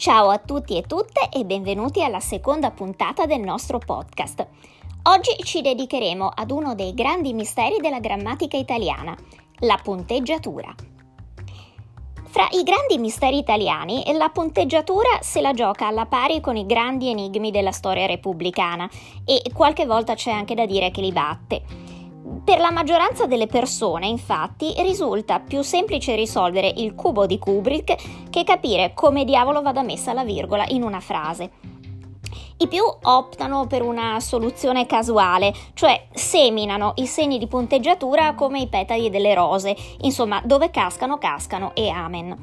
Ciao a tutti e tutte e benvenuti alla seconda puntata del nostro podcast. Oggi ci dedicheremo ad uno dei grandi misteri della grammatica italiana, la punteggiatura. Fra i grandi misteri italiani, la punteggiatura se la gioca alla pari con i grandi enigmi della storia repubblicana e qualche volta c'è anche da dire che li batte. Per la maggioranza delle persone, infatti, risulta più semplice risolvere il cubo di Kubrick che capire come diavolo vada messa la virgola in una frase. I più optano per una soluzione casuale, cioè seminano i segni di punteggiatura come i petali delle rose, insomma dove cascano cascano e amen.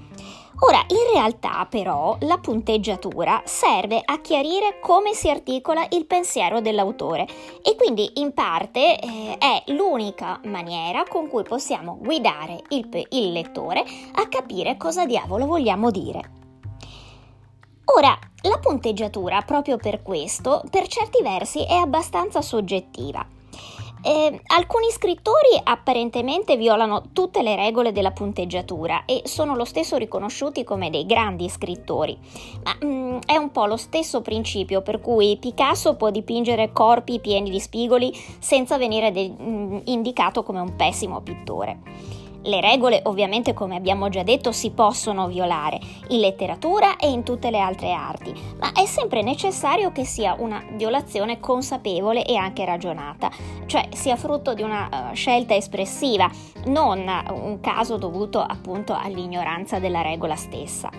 Ora, in realtà però la punteggiatura serve a chiarire come si articola il pensiero dell'autore e quindi in parte eh, è l'unica maniera con cui possiamo guidare il, il lettore a capire cosa diavolo vogliamo dire. Ora, la punteggiatura, proprio per questo, per certi versi è abbastanza soggettiva. Eh, alcuni scrittori apparentemente violano tutte le regole della punteggiatura e sono lo stesso riconosciuti come dei grandi scrittori, ma mh, mm, è un po' lo stesso principio per cui Picasso può dipingere corpi pieni di spigoli senza venire de- mm, indicato come un pessimo pittore. Le regole ovviamente come abbiamo già detto si possono violare in letteratura e in tutte le altre arti, ma è sempre necessario che sia una violazione consapevole e anche ragionata, cioè sia frutto di una uh, scelta espressiva, non un caso dovuto appunto all'ignoranza della regola stessa.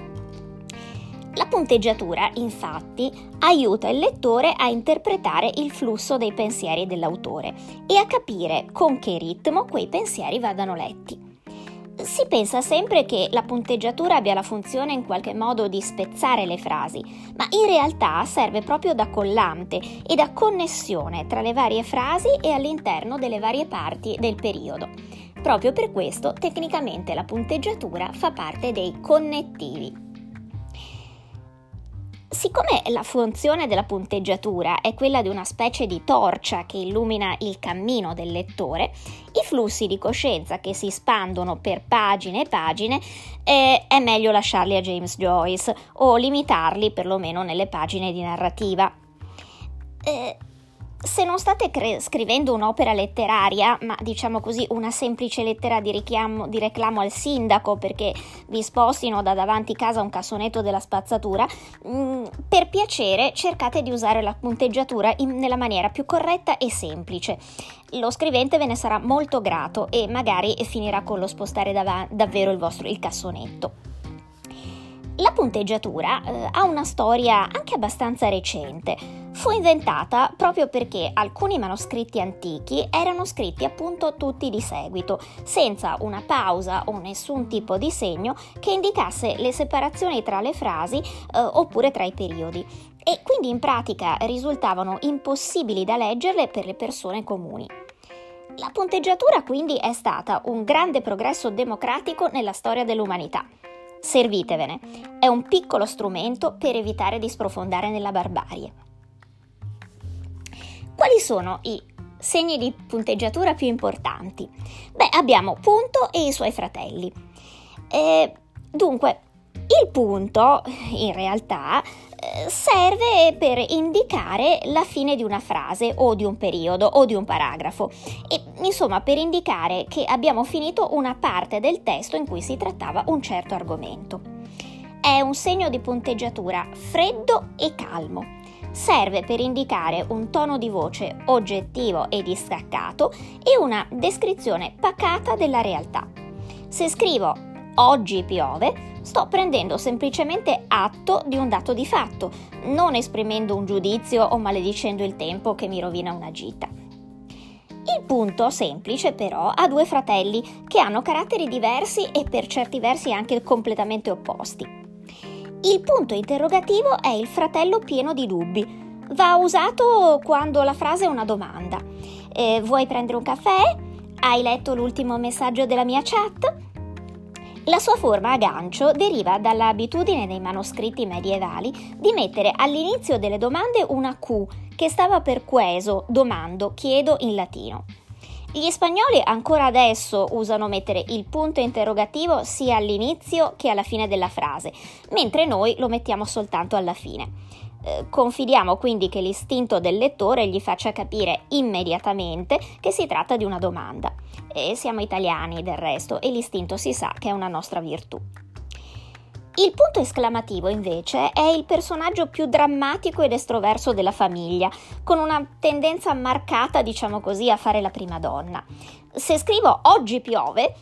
La punteggiatura, infatti, aiuta il lettore a interpretare il flusso dei pensieri dell'autore e a capire con che ritmo quei pensieri vadano letti. Si pensa sempre che la punteggiatura abbia la funzione in qualche modo di spezzare le frasi, ma in realtà serve proprio da collante e da connessione tra le varie frasi e all'interno delle varie parti del periodo. Proprio per questo tecnicamente la punteggiatura fa parte dei connettivi. Siccome la funzione della punteggiatura è quella di una specie di torcia che illumina il cammino del lettore, i flussi di coscienza che si spandono per pagine e pagine eh, è meglio lasciarli a James Joyce o limitarli perlomeno nelle pagine di narrativa. Eh, se non state cre- scrivendo un'opera letteraria, ma diciamo così una semplice lettera di, richiamo, di, reclamo al sindaco perché vi spostino da davanti casa un cassonetto della spazzatura, mh, mm, per piacere cercate di usare la punteggiatura in, nella maniera più corretta e semplice. Lo scrivente ve ne sarà molto grato e magari finirà con lo spostare dav- davvero il vostro il cassonetto. La punteggiatura eh, ha una storia anche abbastanza recente. Fu inventata proprio perché alcuni manoscritti antichi erano scritti appunto tutti di seguito, senza una pausa o nessun tipo di segno che indicasse le separazioni tra le frasi eh, oppure tra i periodi e quindi in pratica risultavano impossibili da leggerle per le persone comuni. La punteggiatura quindi è stata un grande progresso democratico nella storia dell'umanità. Servitevene, è un piccolo strumento per evitare di sprofondare nella barbarie. Quali sono i segni di punteggiatura più importanti? Beh, abbiamo punto e i suoi fratelli. Eh, dunque, il punto, in realtà, serve per indicare la fine di una frase o di un periodo o di un paragrafo e insomma per indicare che abbiamo finito una parte del testo in cui si trattava un certo argomento. È un segno di punteggiatura freddo e calmo. Serve per indicare un tono di voce oggettivo e distaccato e una descrizione pacata della realtà. Se scrivo oggi piove, sto prendendo semplicemente atto di un dato di fatto, non esprimendo un giudizio o maledicendo il tempo che mi rovina una gita. Il punto semplice però ha due fratelli che hanno caratteri diversi e per certi versi anche completamente opposti. Il punto interrogativo è il fratello pieno di dubbi. Va usato quando la frase è una domanda. Eh, vuoi prendere un caffè? Hai letto l'ultimo messaggio della mia chat? La sua forma a gancio deriva dall'abitudine dei manoscritti medievali di mettere all'inizio delle domande una Q che stava per queso, domando, chiedo in latino. Gli spagnoli ancora adesso usano mettere il punto interrogativo sia all'inizio che alla fine della frase, mentre noi lo mettiamo soltanto alla fine. Eh, confidiamo quindi che l'istinto del lettore gli faccia capire immediatamente che si tratta di una domanda. E siamo italiani del resto e l'istinto si sa che è una nostra virtù. Il punto esclamativo invece è il personaggio più drammatico ed estroverso della famiglia, con una tendenza marcata, diciamo così, a fare la prima donna. Se scrivo oggi piove,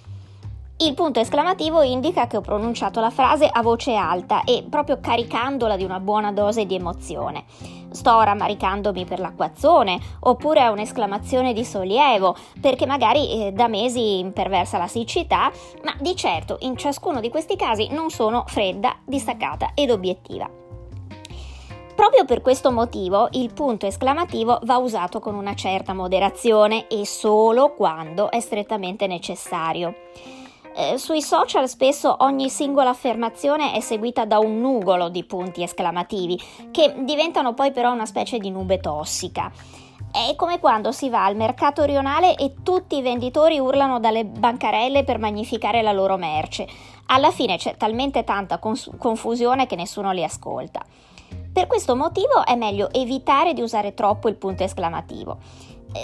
il punto esclamativo indica che ho pronunciato la frase a voce alta e proprio caricandola di una buona dose di emozione. Sto rammaricandomi per l'acquazzone, oppure è un'esclamazione di sollievo, perché magari eh, da mesi imperversa la siccità, ma di certo in ciascuno di questi casi non sono fredda, distaccata ed obiettiva. Proprio per questo motivo il punto esclamativo va usato con una certa moderazione e solo quando è strettamente necessario. Eh, sui social spesso ogni singola affermazione è seguita da un nugolo di punti esclamativi, che diventano poi però una specie di nube tossica. È come quando si va al mercato rionale e tutti i venditori urlano dalle bancarelle per magnificare la loro merce. Alla fine c'è talmente tanta cons- confusione che nessuno li ascolta. Per questo motivo è meglio evitare di usare troppo il punto esclamativo.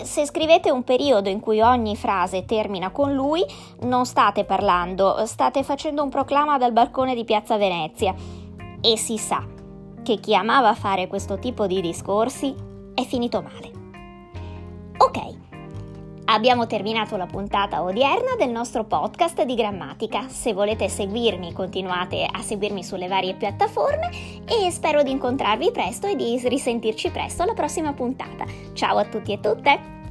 Se scrivete un periodo in cui ogni frase termina con lui, non state parlando, state facendo un proclama dal balcone di Piazza Venezia. E si sa che chi amava fare questo tipo di discorsi è finito male. Ok, abbiamo terminato la puntata odierna del nostro podcast di grammatica. Se volete seguirmi, continuate a seguirmi sulle varie piattaforme e spero di incontrarvi presto e di risentirci presto alla prossima puntata. Ciao a tutti e tutte!